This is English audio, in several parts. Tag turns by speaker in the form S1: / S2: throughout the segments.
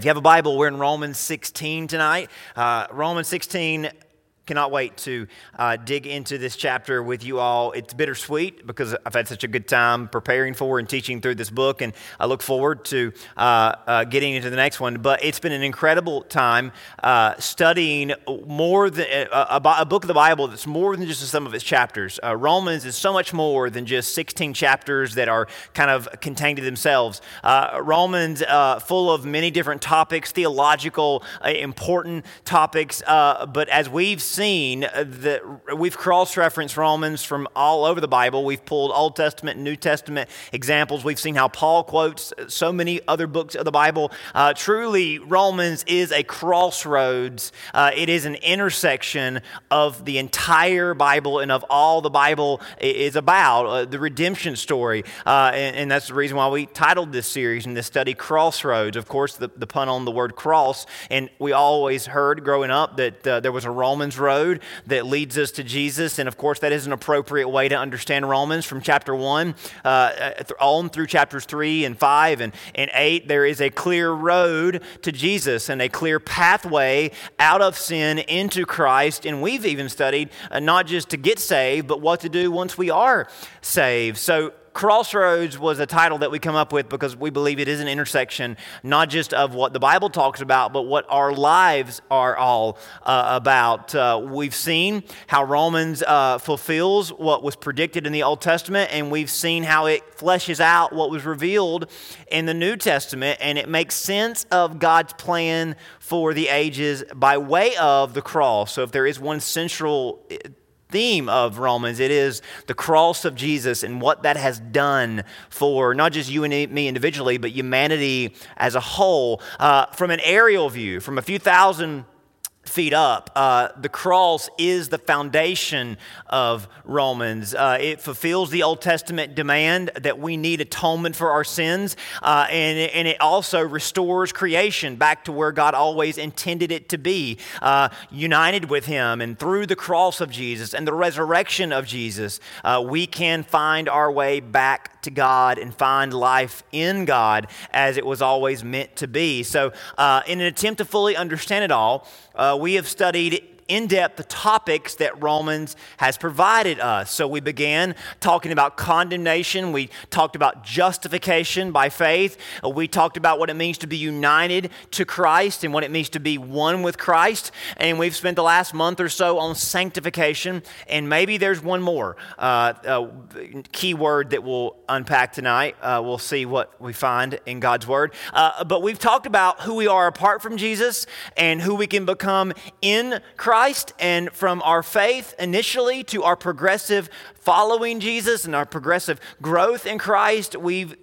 S1: If you have a Bible, we're in Romans 16 tonight. Uh, Romans 16 cannot wait to uh, dig into this chapter with you all. It's bittersweet because I've had such a good time preparing for and teaching through this book, and I look forward to uh, uh, getting into the next one. But it's been an incredible time uh, studying more than uh, a, a, book of the Bible that's more than just some of its chapters. Uh, Romans is so much more than just 16 chapters that are kind of contained to themselves. Romans, full of many different topics, theological, important topics, but as we've seen, seen that we've cross referenced Romans from all over the Bible. We've pulled Old Testament and New Testament examples. We've seen how Paul quotes so many other books of the Bible. Uh, truly, Romans is a crossroads, uh, it is an intersection of the entire Bible and of all the Bible is about uh, the redemption story. Uh, and, and, that's the reason why we titled this series and this study Crossroads. Of course, the, the pun on the word cross. And we always heard growing up that uh, there was a Romans road that leads us to Jesus. And of course, that is an appropriate way to understand Romans from chapter 1 uh, on through chapters 3 and 5 and, and 8. There is a clear road to Jesus and a clear pathway out of sin into Christ. And we've even studied uh, not just to get saved, but what to do once we are saved. So Crossroads was a title that we come up with because we believe it is an intersection, not just of what the Bible talks about, but what our lives are all uh, about. Uh, we've seen how Romans uh, fulfills what was predicted in the Old Testament, and we've seen how it fleshes out what was revealed in the New Testament, and it makes sense of God's plan for the ages by way of the cross. So, if there is one central theme of Romans. It is the cross of Jesus and what that has done for not just you and me individually, but humanity as a whole. Uh, from an aerial view, from a few thousand feet up. Uh, the cross is the foundation of Romans. Uh, it fulfills the Old Testament demand that we need atonement for our sins, uh, and, and it also restores creation back to where God always intended it to be, uh, united with Him. And through the cross of Jesus and the resurrection of Jesus, uh, we can find our way back to God and find life in God as it was always meant to be. So, uh, in an attempt to fully understand it all, we have studied in depth the topics that Romans has provided us. So we began talking about condemnation, we talked about justification by faith, we talked about what it means to be united to Christ and what it means to be one with Christ, and we've spent the last month or so on sanctification, and maybe there's one more uh, uh, key word that we'll unpack tonight. Uh, we'll see what we find in God's Word. Uh, but we've talked about who we are apart from Jesus and who we can become in Christ. Christ and from our faith initially to our progressive following Jesus and our progressive growth in Christ. We've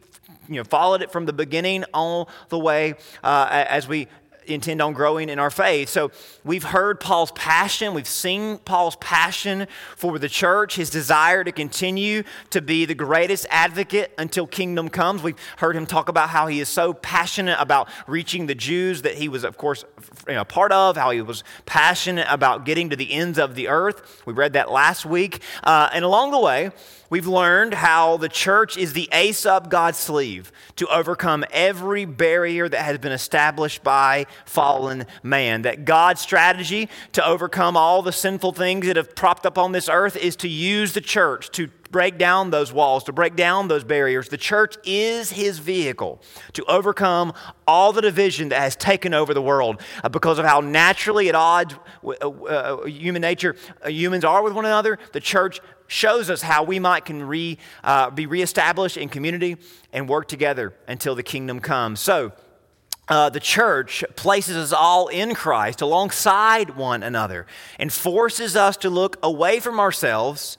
S1: you know, followed it from the beginning all the way uh, as we intend on growing in our faith. So we've heard Paul's passion, we've seen Paul's passion for the church, his desire to continue to be the greatest advocate until kingdom comes. We've heard him talk about how he is so passionate about reaching the Jews that he was, of course, you know, part of, how he was passionate about getting to the ends of the earth. We read that last week. Uh, and along the way, We've learned how the church is the ace up God's sleeve to overcome every barrier that has been established by fallen man. That God's strategy to overcome all the sinful things that have propped up on this earth is to use the church to break down those walls, to break down those barriers. The church is his vehicle to overcome all the division that has taken over the world uh, because of how naturally at odds uh, uh, human nature, humans are with one another. The church shows us how we might can re, uh, be reestablished in community and work together until the kingdom comes. So, uh, the church places us all in Christ alongside one another and forces us to look away from ourselves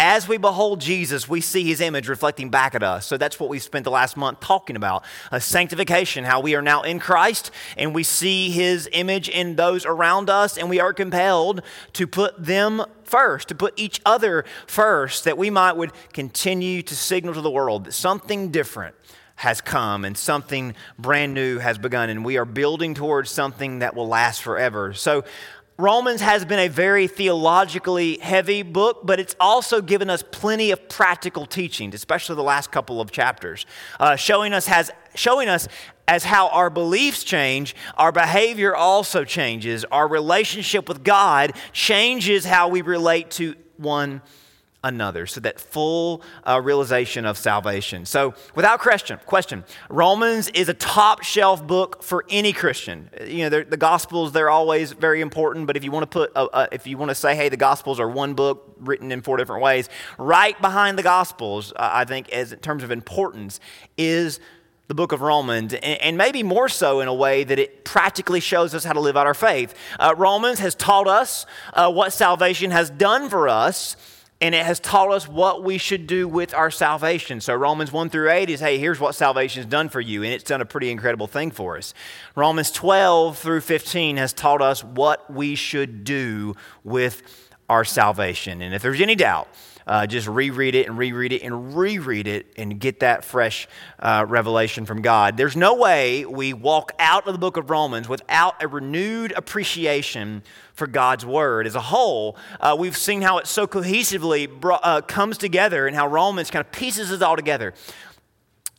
S1: as we behold Jesus, we see his image reflecting back at us. So that's what we spent the last month talking about uh, sanctification, how we are now in Christ and we see his image in those around us, and we are compelled to put them first, to put each other first, that we might would continue to signal to the world that something different has come and something brand new has begun, and we are building towards something that will last forever. So Romans has been a very theologically heavy book, but it's also given us plenty of practical teachings, especially the last couple of chapters, uh, showing us has showing us as how our beliefs change, our behavior also changes. Our relationship with God changes how we relate to one another. So that full uh, realization of salvation. So without question, question, Romans is a top shelf book for any Christian. You know, the Gospels they're always very important, but if you want to put, a, a, if you want to say, hey, the Gospels are one book written in four different ways, right behind the Gospels, uh, I think, as in terms of importance, is the book of Romans, and, maybe more so in a way that it practically shows us how to live out our faith. Uh, Romans has taught us uh, what salvation has done for us and it has taught us what we should do with our salvation. So Romans 1 through 8 is, hey, here's what salvation has done for you, and it's done a pretty incredible thing for us. Romans 12 through 15 has taught us what we should do with our salvation. And if there's any doubt, uh, just reread it and reread it and reread it and get that fresh uh, revelation from God. There's no way we walk out of the book of Romans without a renewed appreciation for God's word. As a whole, uh, we've seen how it so cohesively brought, comes together and how Romans kind of pieces it all together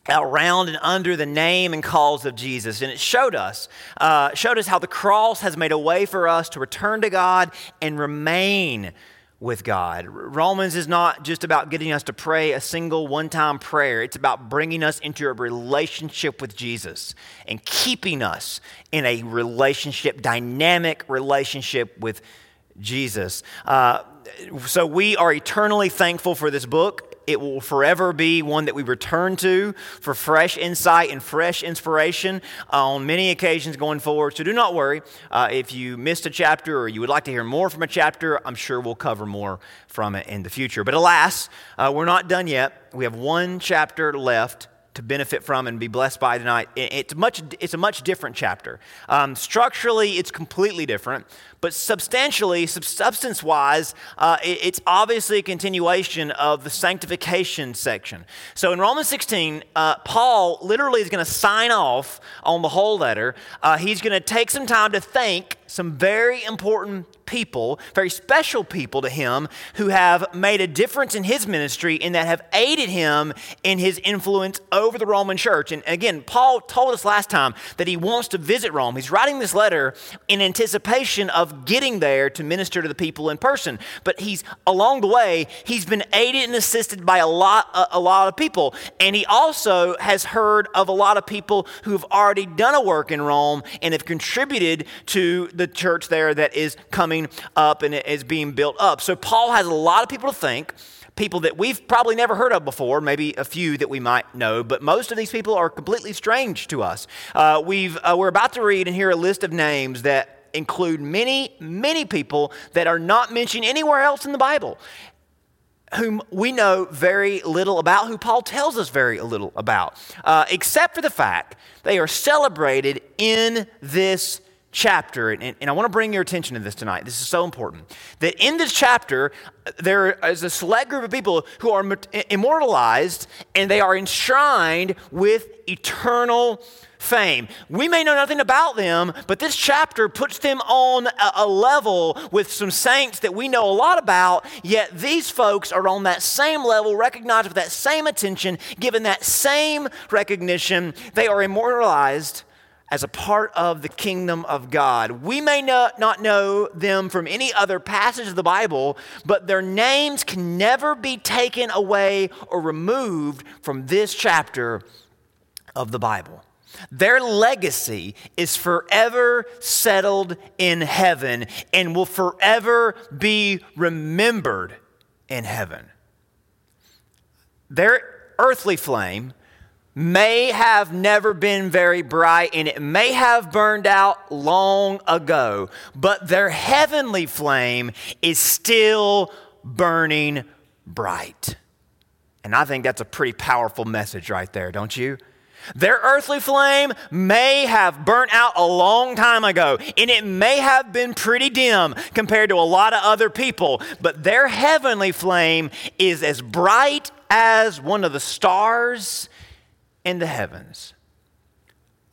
S1: around and under the name and calls of Jesus. And it showed us, uh, showed us how the cross has made a way for us to return to God and remain with God. Romans is not just about getting us to pray a single one time prayer, it's about bringing us into a relationship with Jesus and keeping us in a relationship, dynamic relationship with Jesus. Uh, so we are eternally thankful for this book. It will forever be one that we return to for fresh insight and fresh inspiration on many occasions going forward. So do not worry. Uh, if you missed a chapter or you would like to hear more from a chapter, I'm sure we'll cover more from it in the future. But alas, uh, we're not done yet. We have one chapter left to benefit from and be blessed by tonight. It's, much, it's a much different chapter. Um, structurally, it's completely different, but substantially, substance wise, uh, it's obviously a continuation of the sanctification section. So in Romans 16, uh, Paul literally is going to sign off on the whole letter. Uh, he's going to take some time to thank some very important people, very special people to him who have made a difference in his ministry and that have aided him in his influence over the Roman church. And again, Paul told us last time that he wants to visit Rome. He's writing this letter in anticipation of getting there to minister to the people in person. But he's along the way, he's been aided and assisted by a lot, a, a lot of people. And he also has heard of a lot of people who've already done a work in Rome and have contributed to the church there that is coming up and is being built up. So Paul has a lot of people to thank people that we've probably never heard of before, maybe a few that we might know, but most of these people are completely strange to us. Uh, we've, uh, we're about to read and hear a list of names that include many, many people that are not mentioned anywhere else in the Bible, whom we know very little about, who Paul tells us very little about, uh, except for the fact they are celebrated in this chapter, and, and I want to bring your attention to this tonight. This is so important. That in this chapter, there is a select group of people who are immortalized and they are enshrined with eternal fame. We may know nothing about them, but this chapter puts them on a, a, level with some saints that we know a lot about, yet these folks are on that same level, recognized with that same attention, given that same recognition. They are immortalized as a part of the kingdom of God. We may not, know them from any other passage of the Bible, but their names can never be taken away or removed from this chapter of the Bible. Their legacy is forever settled in heaven and will forever be remembered in heaven. Their earthly flame may have never been very bright and it may have burned out long ago, but their heavenly flame is still burning bright. And I think that's a pretty powerful message right there, don't you? Their earthly flame may have burnt out a long time ago, and it may have been pretty dim compared to a lot of other people, but their heavenly flame is as bright as one of the stars in the heavens.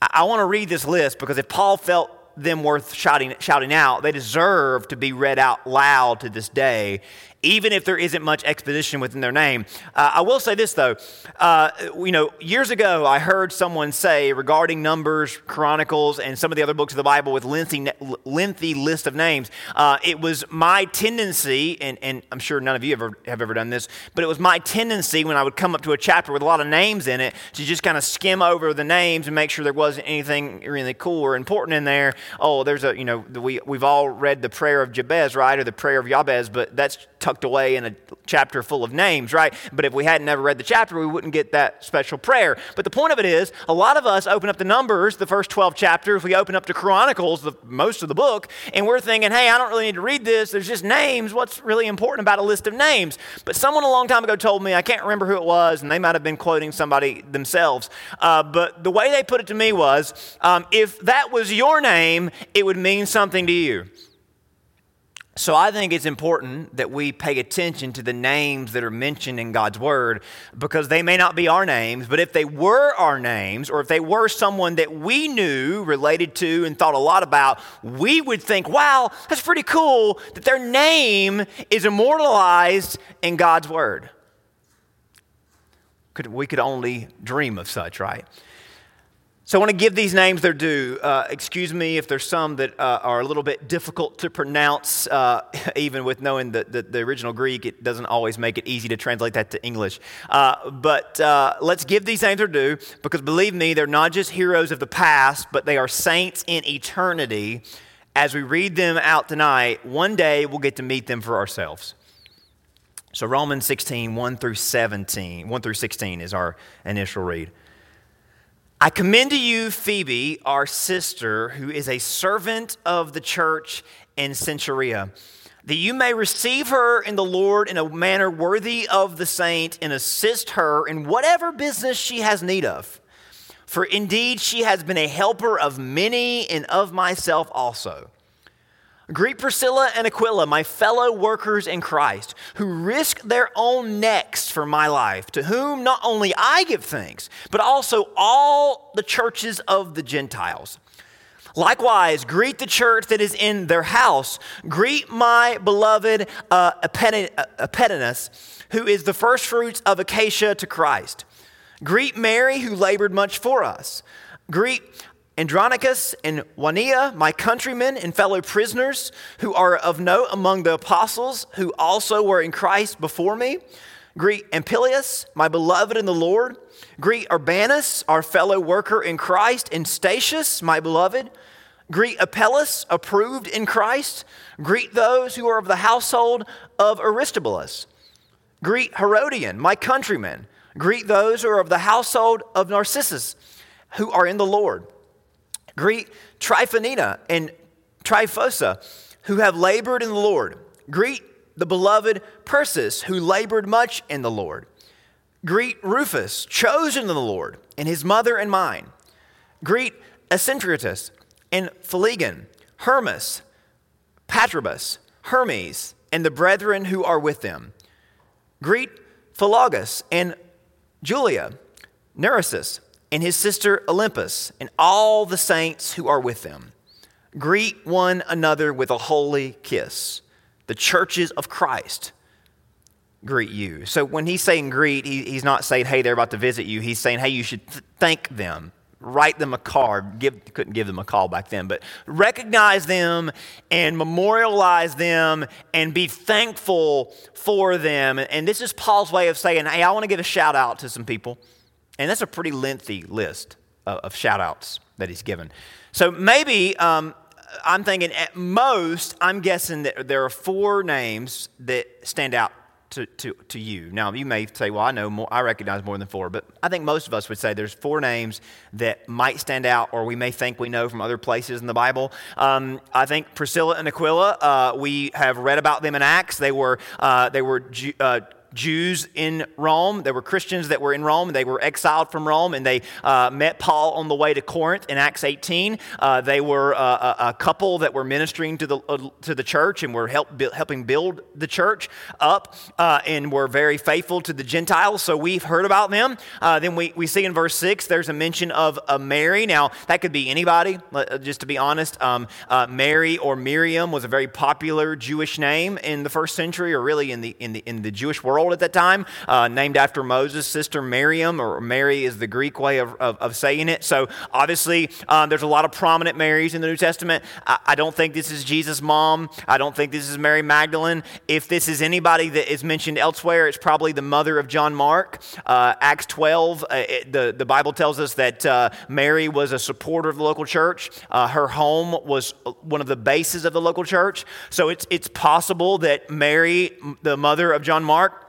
S1: I, I want to read this list because if Paul felt them worth shouting, shouting out, they deserve to be read out loud to this day even if there isn't much exposition within their name. Uh, I will say this, though. Uh, you know, years ago, I heard someone say regarding Numbers, Chronicles, and some of the other books of the Bible with lengthy, lengthy list of names, uh, it was my tendency, and, and I'm sure none of you ever, have ever done this, but it was my tendency when I would come up to a chapter with a lot of names in it to just kind of skim over the names and make sure there wasn't anything really cool or important in there. Oh, there's a, you know, we, we've all read the prayer of Jabez, right? Or the prayer of Jabez, but that's tucked away in a chapter full of names, right? But if we hadn't never read the chapter, we wouldn't get that special prayer. But the point of it is, a lot of us open up the Numbers, the first 12 chapters, we open up to Chronicles, the, most of the book, and we're thinking, hey, I don't really need to read this. There's just names. What's really important about a list of names? But someone a long time ago told me, I can't remember who it was, and they might have been quoting somebody themselves. Uh, but the way they put it to me was, um, if that was your name, it would mean something to you. So I think it's important that we pay attention to the names that are mentioned in God's word because they may not be our names, but if they were our names or if they were someone that we knew, related to, and thought a lot about, we would think, wow, that's pretty cool that their name is immortalized in God's word. Could, we could only dream of such, right? So I want to give these names their due. Uh, excuse me if there's some that uh, are a little bit difficult to pronounce, uh, even with knowing the, the, the, original Greek, it doesn't always make it easy to translate that to English. Uh, but uh, let's give these names their due because believe me, they're not just heroes of the past, but they are saints in eternity. As we read them out tonight, one day we'll get to meet them for ourselves. So Romans 16, 1 through 17, 1 through 16 is our initial read. I commend to you Phoebe, our sister, who is a servant of the church in Cenchrea, that you may receive her in the Lord in a manner worthy of the saint and assist her in whatever business she has need of. For indeed she has been a helper of many and of myself also. Greet Priscilla and Aquila, my fellow workers in Christ, who risk their own necks for my life, to whom not only I give thanks, but also all the churches of the Gentiles. Likewise, greet the church that is in their house. Greet my beloved uh, Epaenetus, who is the firstfruits of Achaia to Christ. Greet Mary, who labored much for us. Greet Andronicus and Junia, my countrymen and fellow prisoners, who are of note among the apostles, who also were in Christ before me. Greet Amplias, my beloved in the Lord. Greet Urbanus, our fellow worker in Christ, and Stachys, my beloved. Greet Apelles, approved in Christ. Greet those who are of the household of Aristobulus. Greet Herodion, my countrymen. Greet those who are of the household of Narcissus, who are in the Lord. Greet Tryphonina and Tryphosa, who have labored in the Lord. Greet the beloved Persis, who labored much in the Lord. Greet Rufus, chosen in the Lord, and his mother and mine. Greet Asyncritus and Phlegon, Hermas, Patrobas, Hermes, and the brethren who are with them. Greet Philologus and Julia, Nereus, and his sister Olympas, and all the saints who are with them. Greet one another with a holy kiss. The churches of Christ greet you. So when he's saying greet, he, he's not saying, hey, they're about to visit you. He's saying, hey, you should th- thank them. Write them a card. Give, couldn't give them a call back then, but recognize them and memorialize them and be thankful for them. And this is Paul's way of saying, hey, I want to give a shout out to some people. And that's a pretty lengthy list of, of shout outs that he's given. So maybe um, I'm thinking at most, I'm guessing that there are four names that stand out to, to, to you. Now, you may say, well, I know more, I recognize more than four, but I think most of us would say there's four names that might stand out or we may think we know from other places in the Bible. Um, I think Priscilla and Aquila, uh, we have read about them in Acts. They were, uh, they were uh, Jews in Rome. There were Christians that were in Rome. They were exiled from Rome and they uh, met Paul on the way to Corinth in Acts 18. Uh, they were uh, a, a, couple that were ministering to the, uh, to the church and were help, helping build the church up uh, and were very faithful to the Gentiles. So we've heard about them. Uh, then we, we see in verse 6 there's a mention of a Mary. Now, that could be anybody, just to be honest. Um, Mary or Miriam was a very popular Jewish name in the first century or really in the, in the, in the Jewish world at that time, named after Moses' sister Miriam, or Mary is the Greek way of, of, of saying it. So obviously, um, there's a lot of prominent Marys in the New Testament. I, I don't think this is Jesus' mom. I don't think this is Mary Magdalene. If this is anybody that is mentioned elsewhere, it's probably the mother of John Mark. Uh, Acts 12, uh, it, the, the Bible tells us that uh, Mary was a supporter of the local church. Uh, her home was one of the bases of the local church. So it's, it's possible that Mary, the mother of John Mark,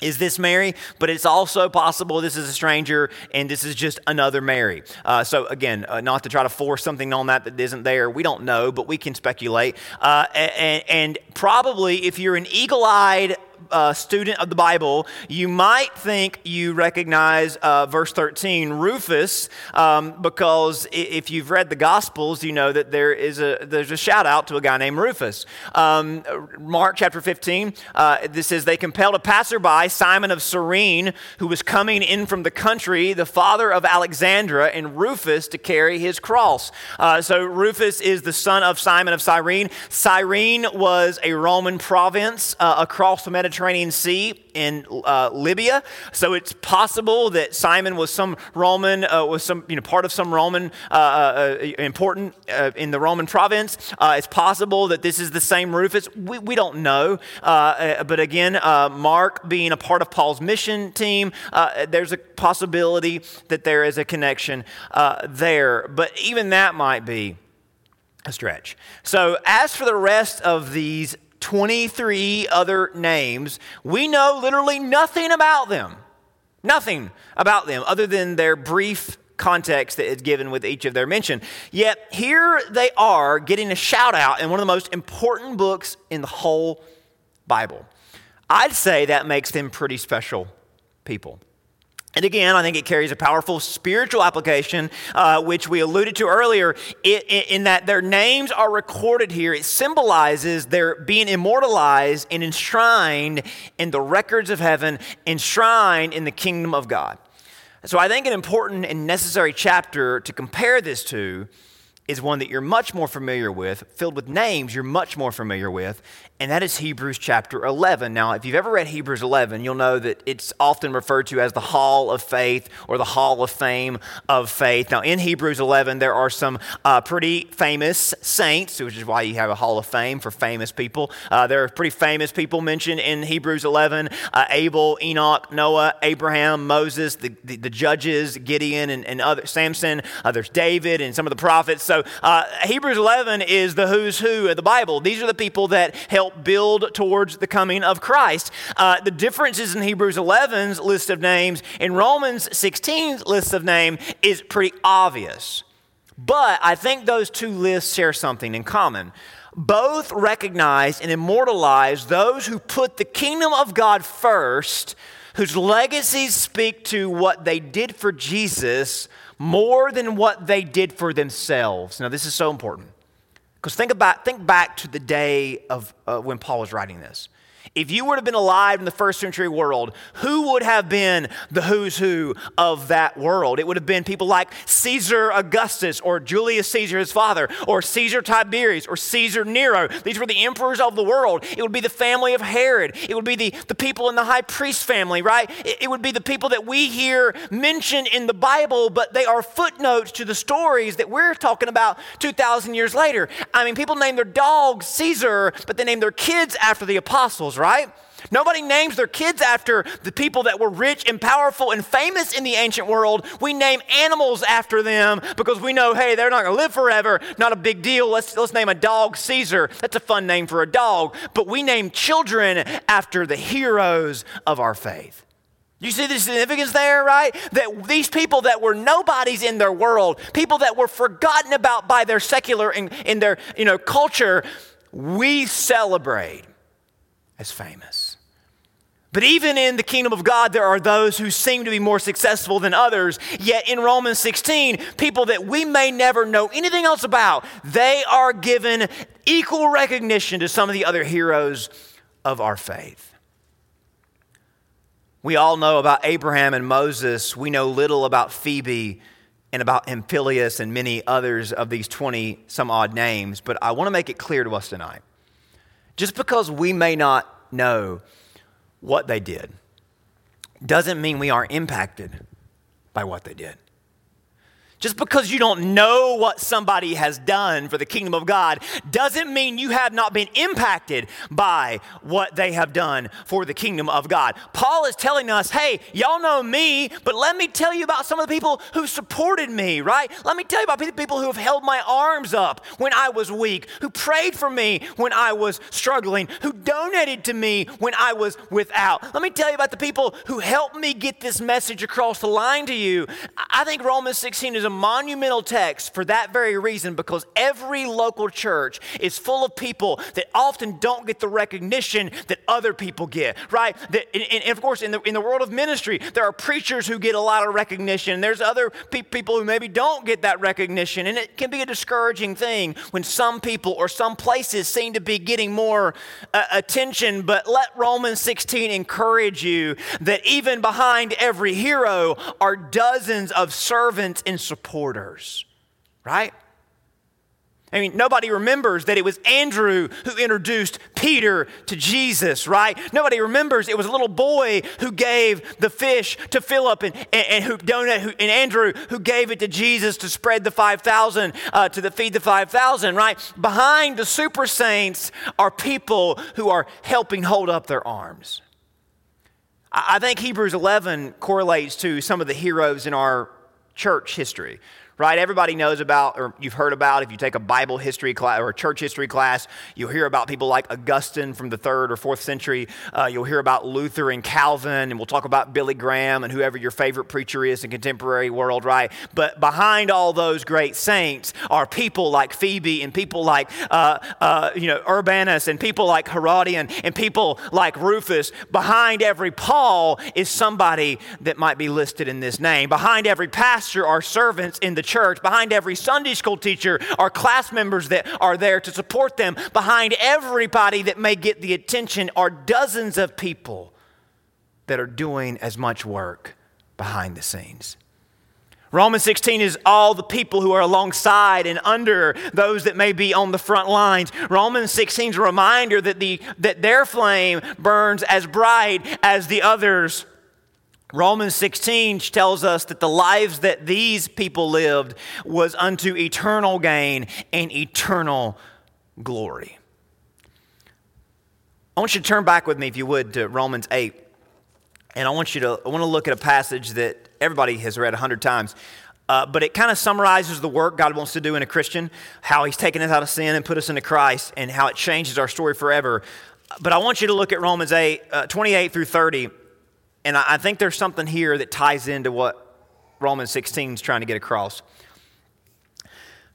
S1: is this Mary? But it's also possible this is a stranger and this is just another Mary. Uh, so, again, uh, not to try to force something on that that isn't there. We don't know, but we can speculate. Uh, and, and, probably if you're an eagle eyed uh, student of the Bible, you might think you recognize uh, verse 13, Rufus, um, because if you've read the Gospels, you know that there is a there's a shout out to a guy named Rufus. Um, Mark chapter 15, uh, this says they compelled a passerby, Simon of Cyrene, who was coming in from the country, the father of Alexander, and Rufus to carry his cross. Uh, so Rufus is the son of Simon of Cyrene. Cyrene was a Roman province uh, across the Mediterranean Mediterranean Sea in uh, Libya. So it's possible that Simon was some Roman, uh, was some you know part of some Roman uh, uh important uh, in the Roman province. Uh, it's possible that this is the same Rufus. We, we don't know, but again, Mark being a part of Paul's mission team, there's a possibility that there is a connection there. But even that might be a stretch. So as for the rest of these 23 other names. We know literally nothing about them. Nothing about them other than their brief context that is given with each of their mention. Yet here they are getting a shout out in one of the most important books in the whole Bible. I'd say that makes them pretty special people. And again, I think it carries a powerful spiritual application, uh, which we alluded to earlier, in that their names are recorded here. It symbolizes their being immortalized and enshrined in the records of heaven, enshrined in the kingdom of God. So I think an important and necessary chapter to compare this to is one that you're much more familiar with, filled with names you're much more familiar with, and that is Hebrews chapter 11. Now, if you've ever read Hebrews 11, you'll know that it's often referred to as the Hall of Faith or the Hall of Fame of Faith. Now, in Hebrews 11, there are some uh, pretty famous saints, which is why you have a Hall of Fame for famous people. Uh, there are pretty famous people mentioned in Hebrews 11 uh, Abel, Enoch, Noah, Abraham, Moses, the, the, the judges, Gideon, and, and other, Samson. Uh, there's David and some of the prophets. So, uh, Hebrews 11 is the who's who of the Bible. These are the people that help help build towards the coming of Christ. Uh, the differences in Hebrews 11's list of names and Romans 16's list of name is pretty obvious. But I think those two lists share something in common. Both recognize and immortalize those who put the kingdom of God first, whose legacies speak to what they did for Jesus more than what they did for themselves. Now, this is so important. Because think, about, think back to the day of uh, when Paul was writing this. If you would have been alive in the first century world, who would have been the who's who of that world? It would have been people like Caesar Augustus or Julius Caesar, his father, or Caesar Tiberius or Caesar Nero. These were the emperors of the world. It would be the family of Herod. It would be the, the people in the high priest family, right? It, it would be the people that we hear mentioned in the Bible, but they are footnotes to the stories that we're talking about 2,000 years later. I mean, people name their dogs Caesar, but they name their kids after the apostles, right? Nobody names their kids after the people that were rich and powerful and famous in the ancient world. We name animals after them because we know, hey, they're not going to live forever. Not a big deal. Let's, let's name a dog Caesar. That's a fun name for a dog. But we name children after the heroes of our faith. You see the significance there, right? That these people that were nobodies in their world, people that were forgotten about by their secular in, in their you know culture, we celebrate as famous. But even in the kingdom of God, there are those who seem to be more successful than others. Yet in Romans 16, people that we may never know anything else about, they are given equal recognition to some of the other heroes of our faith. We all know about Abraham and Moses. We know little about Phoebe and about Amplias and many others of these 20 some odd names. But I want to make it clear to us tonight just because we may not know what they did doesn't mean we aren't impacted by what they did. Just because you don't know what somebody has done for the kingdom of God doesn't mean you have not been impacted by what they have done for the kingdom of God. Paul is telling us, hey, y'all know me, but let me tell you about some of the people who supported me, right? Let me tell you about people who have held my arms up when I was weak, who prayed for me when I was struggling, who donated to me when I was without. Let me tell you about the people who helped me get this message across the line to you. I think Romans 16 is a monumental text for that very reason because every local church is full of people that often don't get the recognition that other people get, right? That, and, and of course, in the, in the world of ministry, there are preachers who get a lot of recognition. There's other pe- people who maybe don't get that recognition. And it can be a discouraging thing when some people or some places seem to be getting more uh, attention. But let Romans 16 encourage you that even behind every hero are dozens of servants in support supporters, right? I mean, nobody remembers that it was Andrew who introduced Peter to Jesus, right? Nobody remembers it was a little boy who gave the fish to Philip and, and, and who donate, who, and Andrew who gave it to Jesus to spread the 5,000, uh, to the feed the 5,000, right? Behind the super saints are people who are helping hold up their arms. I, I think Hebrews 11 correlates to some of the heroes in our church history right? Everybody knows about, or you've heard about, if you take a Bible history class or a church history class, you'll hear about people like Augustine from the third or fourth century. Uh, you'll hear about Luther and Calvin, and we'll talk about Billy Graham and whoever your favorite preacher is in contemporary world, right? But behind all those great saints are people like Phoebe and people like, uh, uh, you know, Urbanus and people like Herodion and people like Rufus. Behind every Paul is somebody that might be listed in this name. Behind every pastor are servants in the church. Behind every Sunday school teacher are class members that are there to support them. Behind everybody that may get the attention are dozens of people that are doing as much work behind the scenes. Romans 16 is all the people who are alongside and under those that may be on the front lines. Romans 16 is a reminder that, the, that their flame burns as bright as the others. Romans 16 tells us that the lives that these people lived was unto eternal gain and eternal glory. I want you to turn back with me, if you would, to Romans 8. And I want you to, I want to look at a passage that everybody has read a hundred times. Uh, but it kind of summarizes the work God wants to do in a Christian, how He's taken us out of sin and put us into Christ, and how it changes our story forever. But I want you to look at Romans 8, uh, 28 through 30 and I think there's something here that ties into what Romans 16 is trying to get across.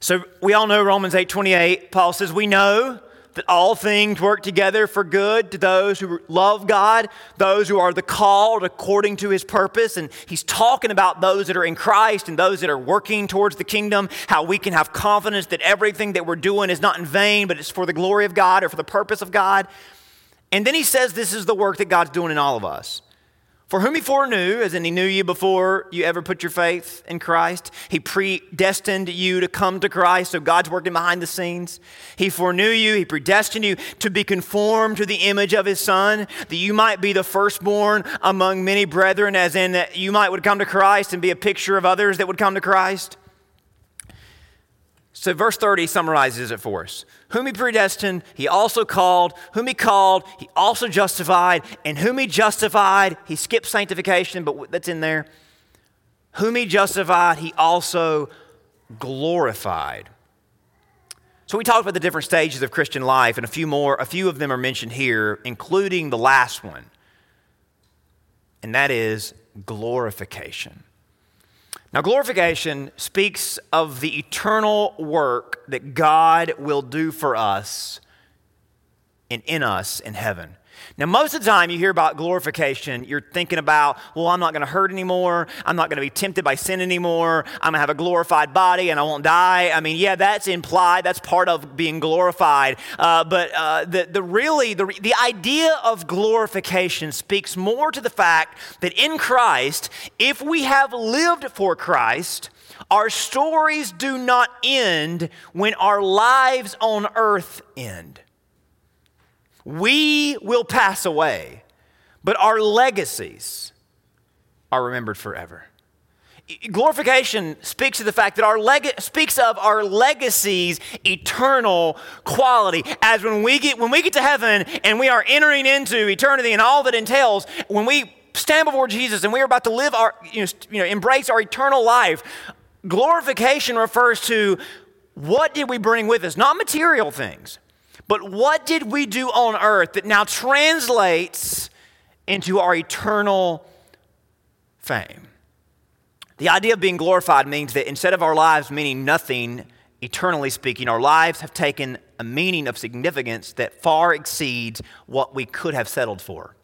S1: So we all know Romans 8:28. Paul says, "We know that all things work together for good to those who love God, those who are the called according to his purpose." And he's talking about those that are in Christ and those that are working towards the kingdom, how we can have confidence that everything that we're doing is not in vain, but it's for the glory of God or for the purpose of God. And then he says this is the work that God's doing in all of us. For whom he foreknew, as in he knew you before you ever put your faith in Christ, he predestined you to come to Christ. So God's working behind the scenes. He foreknew you, he predestined you to be conformed to the image of his son, that you might be the firstborn among many brethren, as in that you might would come to Christ and be a picture of others that would come to Christ. So, verse 30 summarizes it for us. Whom he predestined, he also called. Whom he called, he also justified. And whom he justified, he skipped sanctification, but that's in there. Whom he justified, he also glorified. So, we talked about the different stages of Christian life, and a few more, a few of them are mentioned here, including the last one, and that is glorification. Now, glorification speaks of the eternal work that God will do for us and in us in heaven. Now, most of the time you hear about glorification, you're thinking about, well, I'm not going to hurt anymore. I'm not going to be tempted by sin anymore. I'm going to have a glorified body and I won't die. I mean, yeah, that's implied. That's part of being glorified. Uh, but uh, the, the really, the, the idea of glorification speaks more to the fact that in Christ, if we have lived for Christ, our stories do not end when our lives on earth end. We will pass away, but our legacies are remembered forever. Glorification speaks to the fact that our leg- speaks of our legacy's eternal quality. As when we get when we get to heaven and we are entering into eternity and all that entails, when we stand before Jesus and we are about to live our you know, you know embrace our eternal life, glorification refers to what did we bring with us, not material things. But what did we do on earth that now translates into our eternal fame? The idea of being glorified means that instead of our lives meaning nothing, eternally speaking, our lives have taken a meaning of significance that far exceeds what we could have settled for.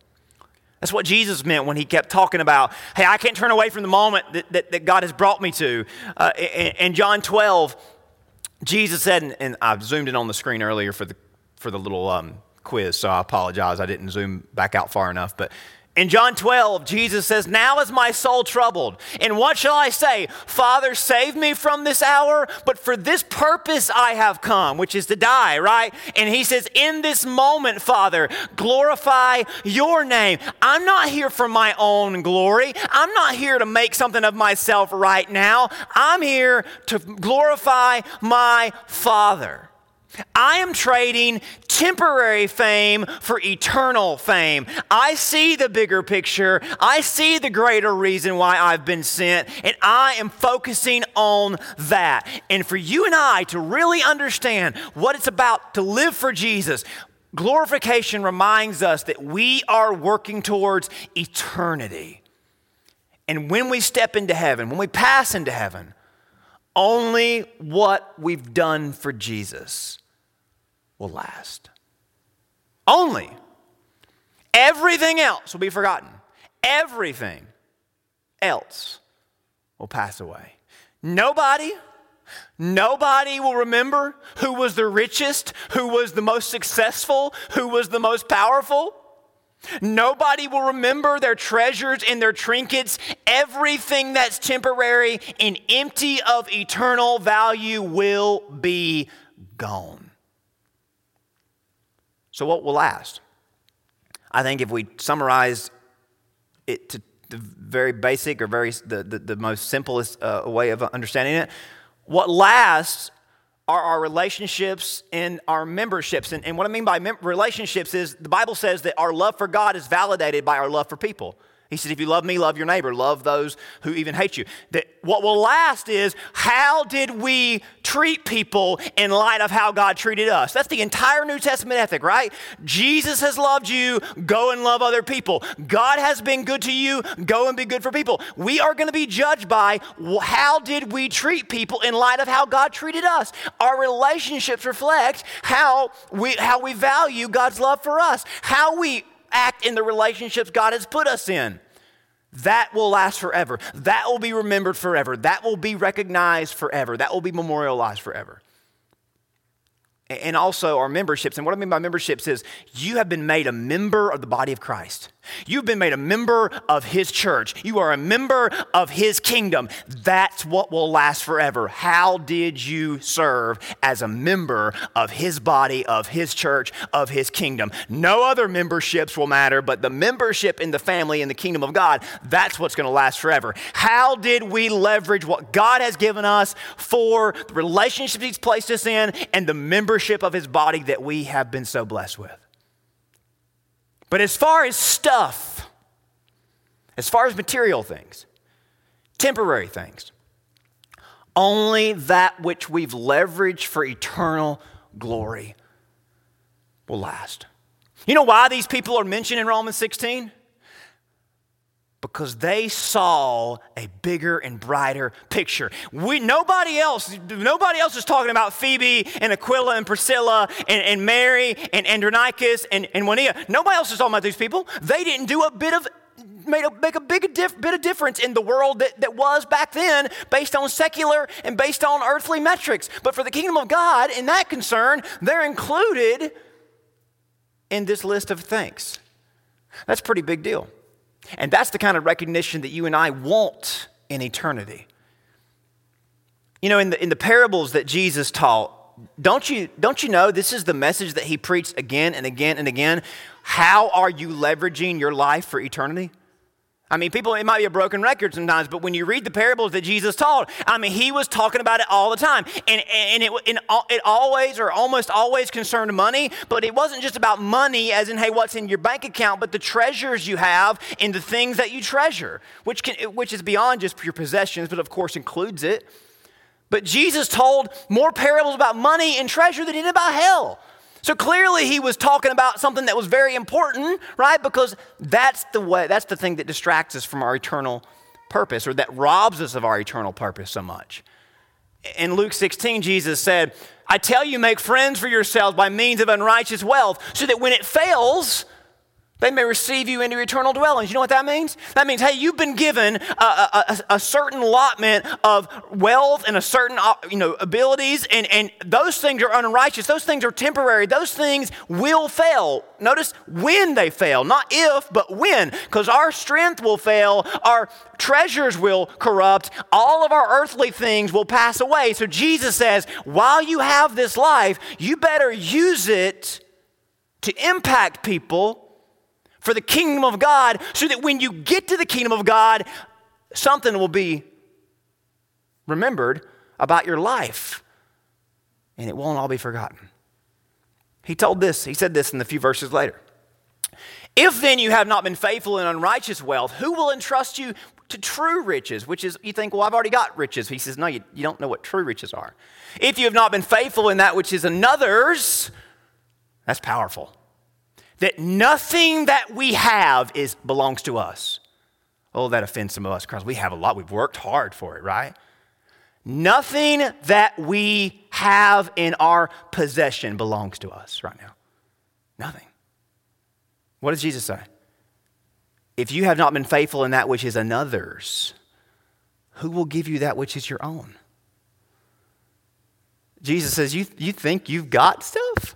S1: That's what Jesus meant when he kept talking about, hey, I can't turn away from the moment that, that, that God has brought me to. Uh, in, in, John 12, Jesus said, and, and I've zoomed in on the screen earlier for the for the little um, quiz, so I apologize. I didn't zoom back out far enough. But in John 12, Jesus says, Now is my soul troubled. And what shall I say? Father, save me from this hour, but for this purpose I have come, which is to die, right? And he says, In this moment, Father, glorify your name. I'm not here for my own glory. I'm not here to make something of myself right now. I'm here to glorify my Father. I am trading temporary fame for eternal fame. I see the bigger picture. I see the greater reason why I've been sent, and I am focusing on that. And for you and I to really understand what it's about to live for Jesus, glorification reminds us that we are working towards eternity. And when we step into heaven, when we pass into heaven, only what we've done for Jesus will last. Only. Everything else will be forgotten. Everything else will pass away. Nobody, nobody will remember who was the richest, who was the most successful, who was the most powerful. Nobody will remember their treasures and their trinkets. Everything that's temporary and empty of eternal value will be gone. So, what will last? I think if we summarize it to the very basic or very the, the, the most simplest uh, way of understanding it, what lasts are our relationships and our memberships. And, and what I mean by mem- relationships is the Bible says that our love for God is validated by our love for people. He said, if you love me, love your neighbor, love those who even hate you. That what will last is how did we treat people in light of how God treated us? That's the entire New Testament ethic, right? Jesus has loved you, go and love other people. God has been good to you, go and be good for people. We are going to be judged by how did we treat people in light of how God treated us. Our relationships reflect how we how we value God's love for us, how we act in the relationships God has put us in. That will last forever. That will be remembered forever. That will be recognized forever. That will be memorialized forever and also our memberships. And what I mean by memberships is you have been made a member of the body of Christ. You've been made a member of His church. You are a member of His kingdom. That's what will last forever. How did you serve as a member of His body, of His church, of His kingdom? No other memberships will matter, but the membership in the family in the kingdom of God, that's what's going to last forever. How did we leverage what God has given us for the relationships He's placed us in and the membership of His body that we have been so blessed with? But as far as stuff, as far as material things, temporary things, only that which we've leveraged for eternal glory will last. You know why these people are mentioned in Romans 16? Because they saw a bigger and brighter picture. We, nobody else, nobody else is talking about Phoebe and Aquila and Priscilla and, and Mary and Andronicus and, and Junia. Nobody else is talking about these people. They didn't do a bit of made a, make a big diff, bit of difference in the world that, that was back then based on secular and based on earthly metrics. But for the kingdom of God, in that concern, they're included in this list of thanks. That's pretty big deal. And that's the kind of recognition that you and I want in eternity. You know, in the, in the parables that Jesus taught, don't you, don't you know this is the message that he preached again and again and again? How are you leveraging your life for eternity? I mean, people, it might be a broken record sometimes, but when you read the parables that Jesus taught, I mean, he was talking about it all the time. And, and it, and it always or almost always concerned money, but it wasn't just about money, as in, hey, what's in your bank account, but the treasures you have and the things that you treasure, which, can, which is beyond just your possessions, but of course includes it. But Jesus told more parables about money and treasure than he did about hell. So clearly he was talking about something that was very important, right? Because that's the way that's the thing that distracts us from our eternal purpose or that robs us of our eternal purpose so much. In Luke 16 Jesus said, "I tell you make friends for yourselves by means of unrighteous wealth, so that when it fails, they may receive you into eternal dwellings. You know what that means? That means, hey, you've been given a, a, a, certain allotment of wealth and a certain uh, you know, abilities, and, and those things are unrighteous. Those things are temporary. Those things will fail. Notice when they fail, not if, but when, because our strength will fail, our treasures will corrupt, all of our earthly things will pass away. So Jesus says, while you have this life, you better use it to impact people for the kingdom of God so that when you get to the kingdom of God, something will be remembered about your life and it won't all be forgotten. He told this, he said this in the few verses later. If then you have not been faithful in unrighteous wealth, who will entrust you to true riches? Which is, you think, well, I've already got riches. He says, no, you, you don't know what true riches are. If you have not been faithful in that which is another's, that's powerful that nothing that we have is belongs to us. Oh, that offends some of us because we have a lot. We've worked hard for it, right? Nothing that we have in our possession belongs to us right now. Nothing. What does Jesus say? If you have not been faithful in that which is another's, who will give you that which is your own? Jesus says, You, you think you've got stuff?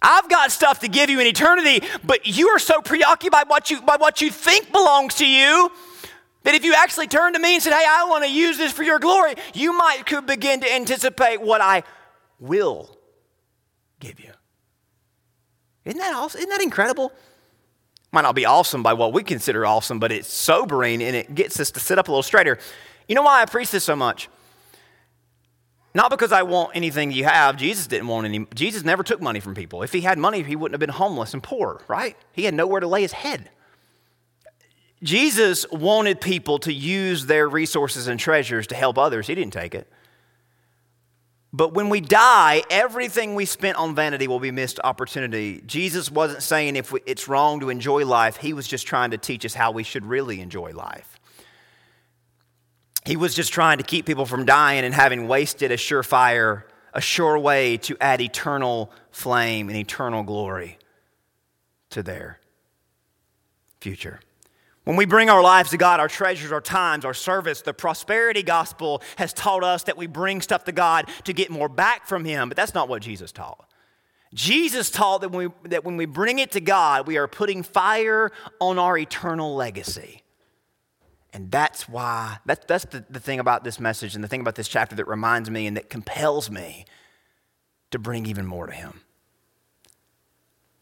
S1: I've got stuff to give you in eternity, but you are so preoccupied what you, by what you think belongs to you that if you actually turn to me and said, Hey, I want to use this for your glory, you might could begin to anticipate what I will give you. Isn't that awesome? Isn't that incredible? Might not be awesome by what we consider awesome, but it's sobering and it gets us to sit up a little straighter. You know why I preach this so much? Not because I want anything you have. Jesus didn't want any. Jesus never took money from people. If he had money, he wouldn't have been homeless and poor, right? He had nowhere to lay his head. Jesus wanted people to use their resources and treasures to help others. He didn't take it. But when we die, everything we spent on vanity will be missed opportunity. Jesus wasn't saying if we, it's wrong to enjoy life, he was just trying to teach us how we should really enjoy life. He was just trying to keep people from dying and having wasted a surefire, a sure way to add eternal flame and eternal glory to their future. When we bring our lives to God, our treasures, our times, our service, the prosperity gospel has taught us that we bring stuff to God to get more back from Him, but that's not what Jesus taught. Jesus taught that when we, that when we bring it to God, we are putting fire on our eternal legacy. And that's why, that, that's the, the thing about this message and the thing about this chapter that reminds me and that compels me to bring even more to Him.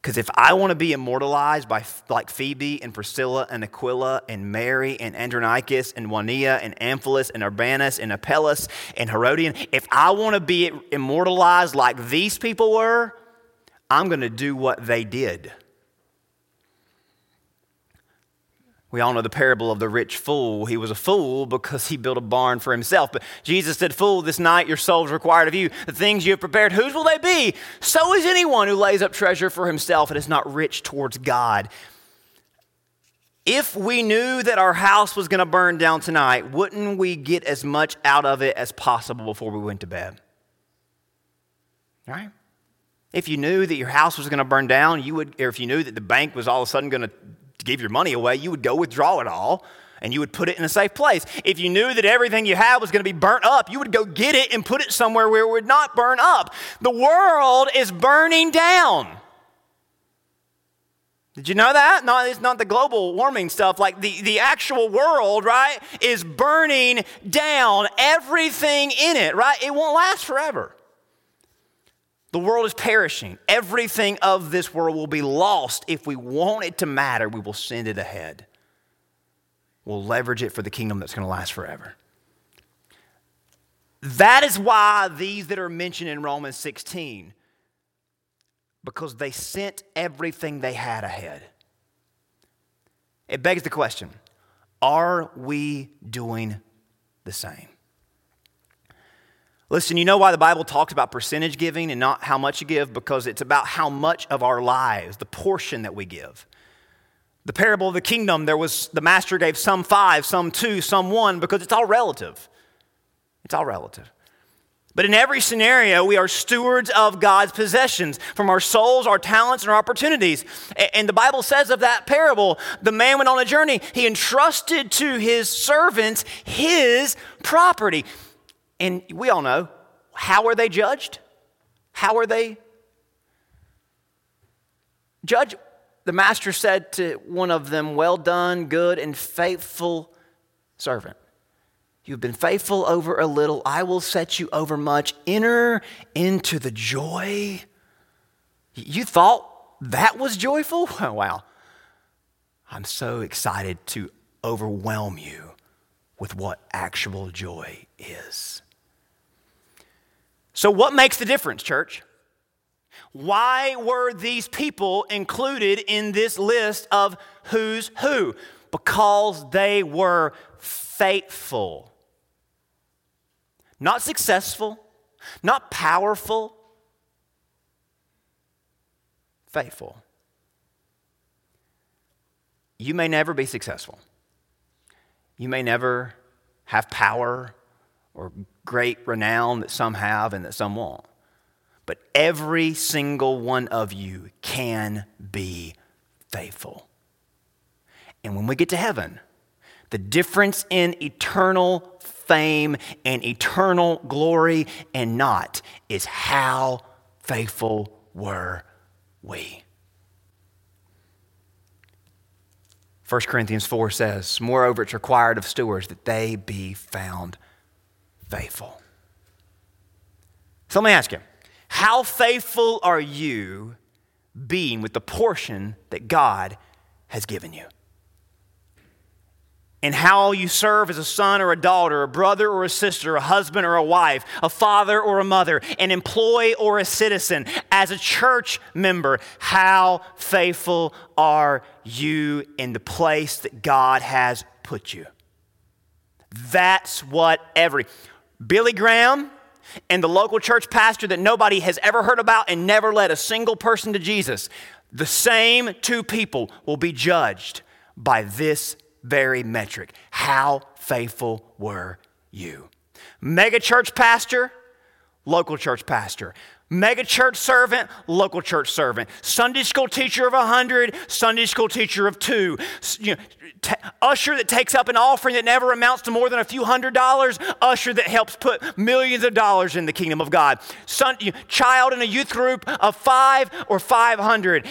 S1: Because if I want to be immortalized by like Phoebe and Priscilla and Aquila and Mary and Andronicus and Junia and Amplias and Urbanus and Apelles and Herodion, if I want to be immortalized like these people were, I'm going to do what they did. We all know the parable of the rich fool. He was a fool because he built a barn for himself. But Jesus said, Fool, this night your soul is required of you. The things you have prepared, whose will they be? So is anyone who lays up treasure for himself and is not rich towards God. If we knew that our house was going to burn down tonight, wouldn't we get as much out of it as possible before we went to bed? Right? If you knew that your house was going to burn down, you would, or if you knew that the bank was all of a sudden going to give your money away, you would go withdraw it all and you would put it in a safe place. If you knew that everything you had was going to be burnt up, you would go get it and put it somewhere where it would not burn up. The world is burning down. Did you know that? No, it's not the global warming stuff. Like the, the actual world, right, is burning down everything in it, right? It won't last forever. The world is perishing. Everything of this world will be lost. If we want it to matter, we will send it ahead. We'll leverage it for the kingdom that's going to last forever. That is why these that are mentioned in Romans 16 because they sent everything they had ahead. It begs the question are we doing the same? Listen, you know why the Bible talks about percentage giving and not how much you give? Because it's about how much of our lives, the portion that we give. The parable of the kingdom, there was the master gave some five, some two, some one, because it's all relative. It's all relative. But in every scenario, we are stewards of God's possessions from our souls, our talents, and our opportunities. And the Bible says of that parable, the man went on a journey. He entrusted to his servants his property. And we all know how are they judged? How are they judged? The master said to one of them, Well done, good and faithful servant. You've been faithful over a little, I will set you over much. Enter into the joy. You thought that was joyful? wow. I'm so excited to overwhelm you with what actual joy is. So, what makes the difference, church? Why were these people included in this list of who's who? Because they were faithful. Not successful, not powerful, faithful. You may never be successful. You may never have power or great renown that some have and that some won't. But every single one of you can be faithful. And when we get to heaven, the difference in eternal fame and eternal glory and not is how faithful were we. 1 Corinthians 4 says, Moreover, it's required of stewards that they be found faithful. So let me ask you, how faithful are you being with the portion that God has given you? and how you serve as a son or a daughter, a brother or a sister, a husband or a wife, a father or a mother, an employee or a citizen, as a church member, how faithful are you in the place that God has put you? That's what every Billy Graham and the local church pastor that nobody has ever heard about and never led a single person to Jesus, the same two people will be judged by this very metric. How faithful were you? Mega church pastor, local church pastor. Mega church servant, local church servant. Sunday school teacher of 100, Sunday school teacher of two. You know, t- usher that takes up an offering that never amounts to more than a few hundred dollars. Usher that helps put millions of dollars in the kingdom of God. Son, child in a youth group of five or 500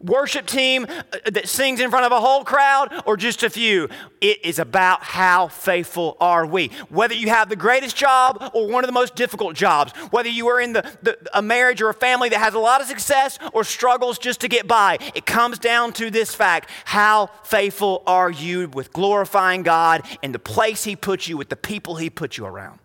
S1: worship team uh, that sings in front of a whole crowd or just a few. It is about how faithful are we. Whether you have the greatest job or one of the most difficult jobs, whether you are in the, the, a marriage or a family that has a lot of success or struggles just to get by, it comes down to this fact how faithful are you with glorifying God in the place He put you with the people He put you around?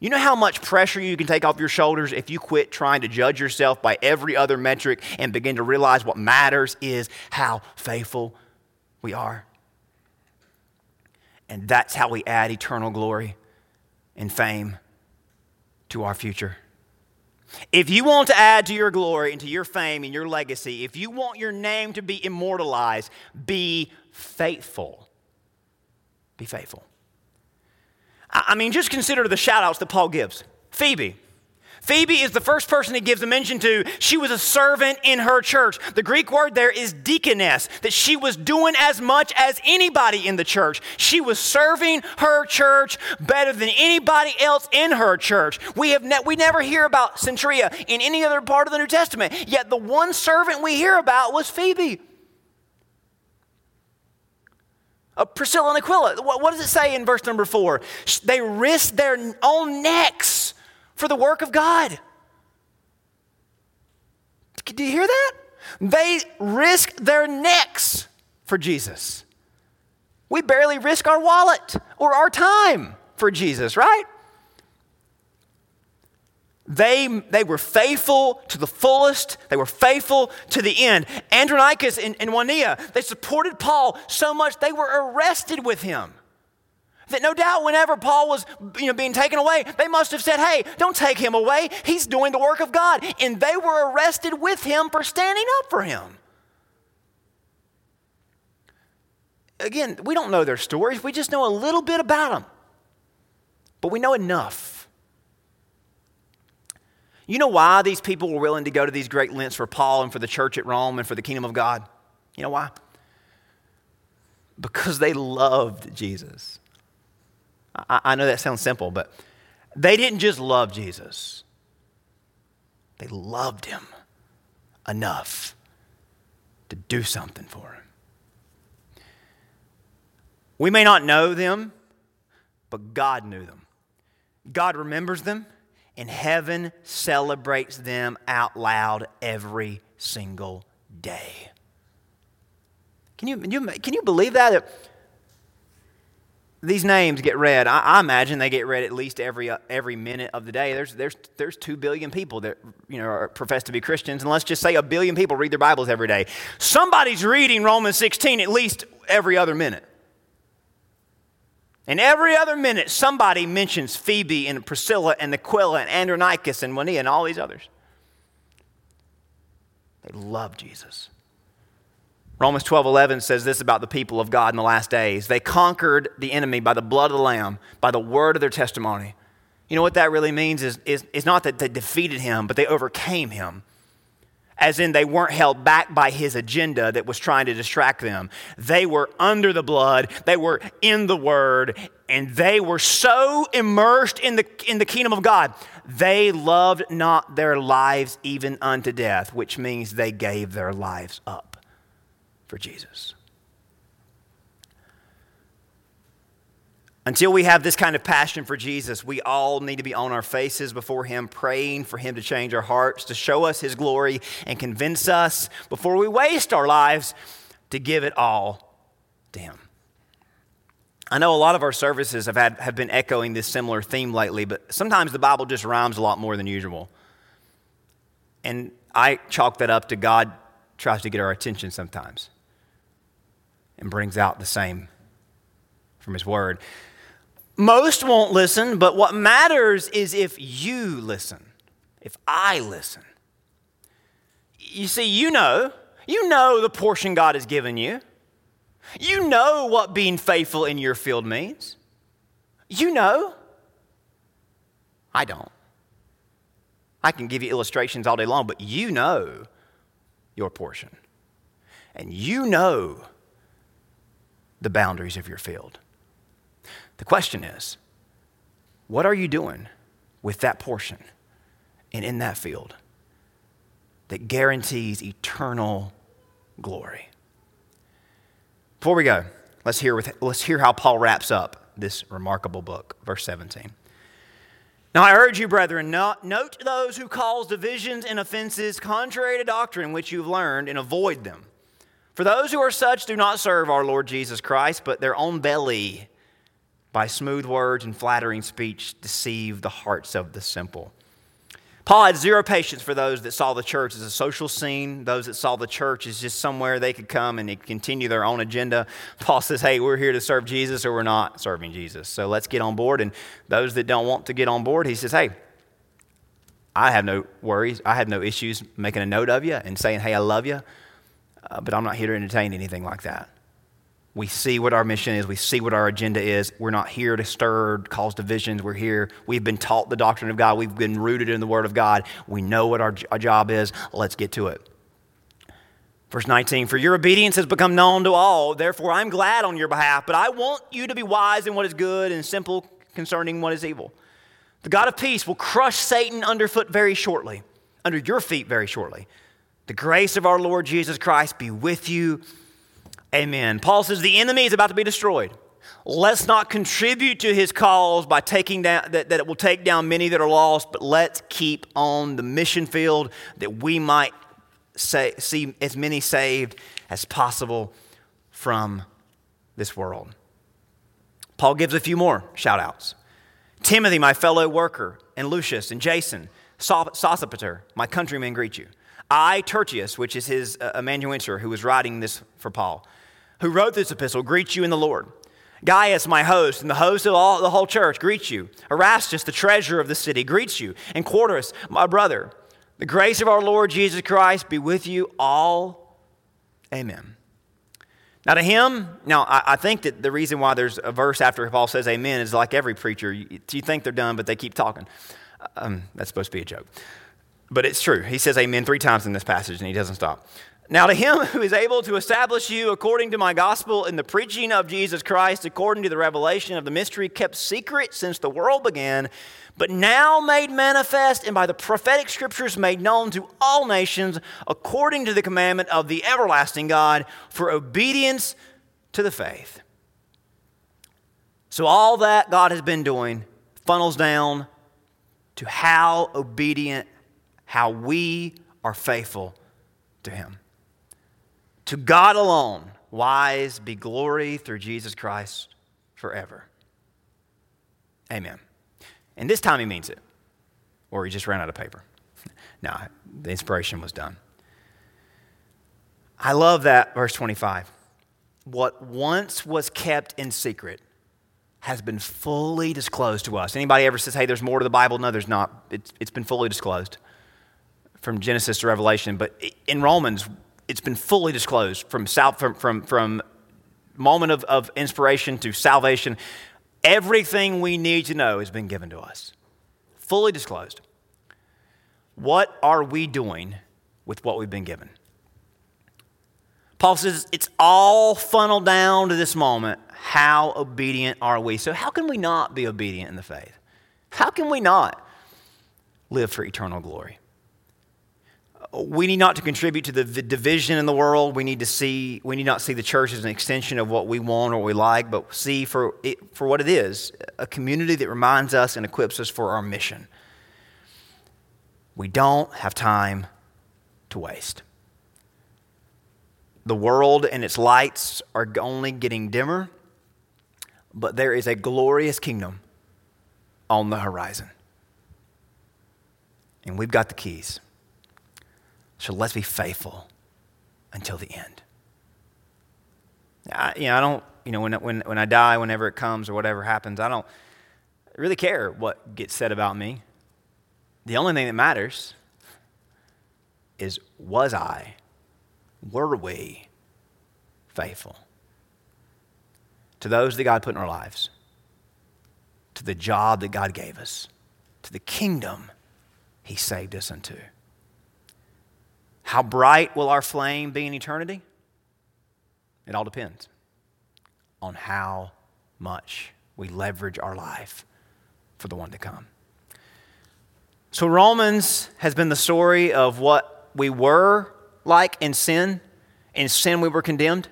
S1: You know how much pressure you can take off your shoulders if you quit trying to judge yourself by every other metric and begin to realize what matters is how faithful we are? And that's how we add eternal glory and fame to our future. If you want to add to your glory and to your fame and your legacy, if you want your name to be immortalized, be faithful. Be faithful. I mean, just consider the shout outs that Paul gives. Phoebe, Phoebe is the first person he gives a mention to. She was a servant in her church. The Greek word there is deaconess, that she was doing as much as anybody in the church. She was serving her church better than anybody else in her church. We, have ne- we never hear about Cenchrea in any other part of the New Testament, yet the one servant we hear about was Phoebe. Uh, Priscilla and Aquila, what, what does it say in verse number four? They risked their own necks for the work of God. Do you hear that? They risk their necks for Jesus. We barely risk our wallet or our time for Jesus, right? They, they were faithful to the fullest. They were faithful to the end. Andronicus and, and Junia, they supported Paul so much they were arrested with him. That no doubt whenever Paul was you know, being taken away, they must have said, hey, don't take him away. He's doing the work of God. And they were arrested with him for standing up for him. Again, we don't know their stories. We just know a little bit about them. But we know enough. You know why these people were willing to go to these great lengths for Paul and for the church at Rome and for the kingdom of God? You know why? Because they loved Jesus. I, I know that sounds simple, but they didn't just love Jesus, they loved him enough to do something for him. We may not know them, but God knew them. God remembers them, and heaven celebrates them out loud every single day. Can you, can you believe that? these names get read. I, I, imagine they get read at least every uh, every minute of the day. There's there's there's two billion people that you know profess to be Christians, and let's just say a billion people read their Bibles every day. Somebody's reading Romans 16 at least every other minute. And every other minute, somebody mentions Phoebe and Priscilla and Aquila and Andronicus and Junia and all these others. They love Jesus. Romans 12 11 says this about the people of God in the last days. They conquered the enemy by the blood of the Lamb, by the word of their testimony. You know what that really means is, is, is not that they defeated him, but they overcame him. As in, they weren't held back by his agenda that was trying to distract them. They were under the blood, they were in the word, and they were so immersed in the, in the kingdom of God, they loved not their lives even unto death, which means they gave their lives up for Jesus. Until we have this kind of passion for Jesus, we all need to be on our faces before Him, praying for Him to change our hearts, to show us His glory, and convince us before we waste our lives to give it all to Him. I know a lot of our services have, had, have been echoing this similar theme lately, but sometimes the Bible just rhymes a lot more than usual. And I chalk that up to God tries to get our attention sometimes and brings out the same from His Word. Most won't listen, but what matters is if you listen, if I listen. You see, you know, you know the portion God has given you. You know what being faithful in your field means. You know. I don't. I can give you illustrations all day long, but you know your portion. And you know the boundaries of your field. The question is what are you doing with that portion and in that field that guarantees eternal glory? Before we go, let's hear, with, let's hear how Paul wraps up this remarkable book, verse 17. Now I urge you, brethren, not, note those who cause divisions and offenses contrary to doctrine which you've learned and avoid them. For those who are such do not serve our Lord Jesus Christ, but their own belly, by smooth words and flattering speech, deceive the hearts of the simple. Paul had zero patience for those that saw the church as a social scene, those that saw the church as just somewhere they could come and continue their own agenda. Paul says, hey, we're here to serve Jesus or we're not serving Jesus. So let's get on board. And those that don't want to get on board, he says, hey, I have no worries. I have no issues making a note of you and saying, hey, I love you. Uh, but I'm not here to entertain anything like that. We see what our mission is. We see what our agenda is. We're not here to stir, cause divisions. We're here. We've been taught the doctrine of God. We've been rooted in the Word of God. We know what our, our job is. Let's get to it. Verse 19, for your obedience has become known to all. Therefore, I'm glad on your behalf, but I want you to be wise in what is good and simple concerning what is evil. The God of peace will crush Satan underfoot very shortly, under your feet very shortly. The grace of our Lord Jesus Christ be with you. Amen. Paul says the enemy is about to be destroyed. Let's not contribute to his cause by taking down that, that it will take down many that are lost, but let's keep on the mission field that we might say, see as many saved as possible from this world. Paul gives a few more shout outs. Timothy, my fellow worker, and Lucius and Jason, Sosipater, my countrymen greet you. I, Tertius, which is his uh, amanuensis who was writing this for Paul, who wrote this epistle, greet you in the Lord. Gaius, my host, and the host of all, the whole church, greet you. Erastus, the treasurer of the city, greets you. And Quartus, my brother. The grace of our Lord Jesus Christ be with you all. Amen. Now, to him, now I, I, think that the reason why there's a verse after Paul says amen is like every preacher. You, you think they're done, but they keep talking. Um, that's supposed to be a joke. But it's true. He says amen three times in this passage and he doesn't stop. Now, to him who is able to establish you according to my gospel in the preaching of Jesus Christ, according to the revelation of the mystery kept secret since the world began, but now made manifest and by the prophetic scriptures made known to all nations, according to the commandment of the everlasting God, for obedience to the faith. So, all that God has been doing funnels down to how obedient, how we are faithful to Him. To God alone, wise be glory through Jesus Christ forever. Amen. And this time he means it, or he just ran out of paper. no, the inspiration was done. I love that, verse 25. What once was kept in secret has been fully disclosed to us. Anybody ever says, hey, there's more to the Bible? No, there's not. It's, it's been fully disclosed from Genesis to Revelation. But in Romans, it's been fully disclosed from, from, from, from moment of, of inspiration to salvation. Everything we need to know has been given to us, fully disclosed. What are we doing with what we've been given? Paul says it's all funneled down to this moment. How obedient are we? So, how can we not be obedient in the faith? How can we not live for eternal glory? We need not to contribute to the, division in the world. We need to see, we need not see the church as an extension of what we want or what we like, but see for, it, for what it is a community that reminds us and equips us for our mission. We don't have time to waste. The world and its lights are only getting dimmer, but there is a glorious kingdom on the horizon. And we've got the keys. So let's be faithful until the end. I, you know, I don't, you know, when, when, when I die, whenever it comes or whatever happens, I don't really care what gets said about me. The only thing that matters is was I, were we faithful to those that God put in our lives, to the job that God gave us, to the kingdom He saved us unto? How bright will our flame be in eternity? It all depends on how much we leverage our life for the one to come. So, Romans has been the story of what we were like in sin. In sin, we were condemned.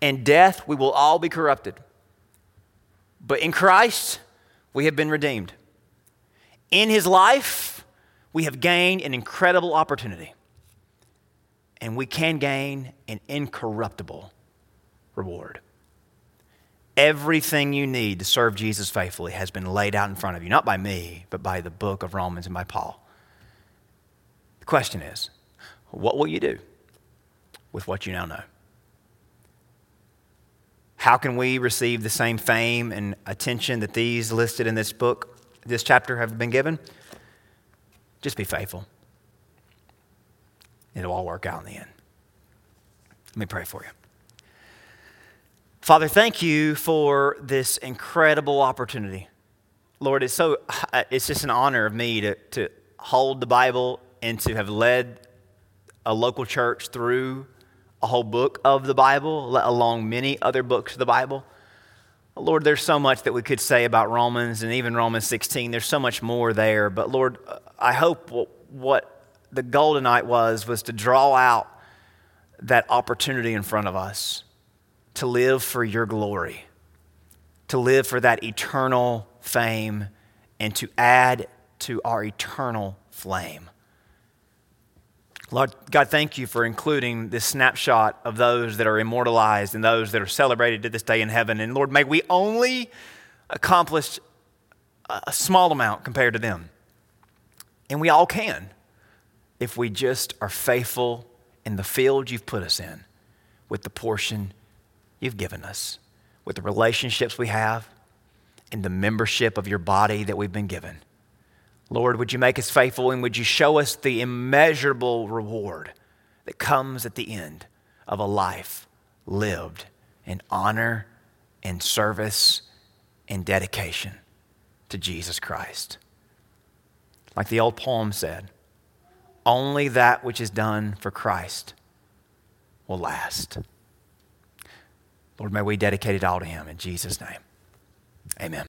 S1: In death, we will all be corrupted. But in Christ, we have been redeemed. In his life, we have gained an incredible opportunity and we can gain an incorruptible reward. Everything you need to serve Jesus faithfully has been laid out in front of you, not by me, but by the book of Romans and by Paul. The question is what will you do with what you now know? How can we receive the same fame and attention that these listed in this book, this chapter, have been given? Just be faithful. It'll all work out in the end. Let me pray for you. Father, thank you for this incredible opportunity. Lord, it's so uh, it's just an honor of me to, to hold the Bible and to have led a local church through a whole book of the Bible, along many other books of the Bible. Lord, there's so much that we could say about Romans and even Romans 16. There's so much more there. But Lord, uh, I hope what the goal tonight was was to draw out that opportunity in front of us to live for your glory, to live for that eternal fame, and to add to our eternal flame. Lord God, thank you for including this snapshot of those that are immortalized and those that are celebrated to this day in heaven. And Lord, may we only accomplish a small amount compared to them. And we all can if we just are faithful in the field you've put us in with the portion you've given us, with the relationships we have, and the membership of your body that we've been given. Lord, would you make us faithful and would you show us the immeasurable reward that comes at the end of a life lived in honor and service and dedication to Jesus Christ? Like the old poem said, only that which is done for Christ will last. Lord, may we dedicate it all to Him in Jesus' name. Amen.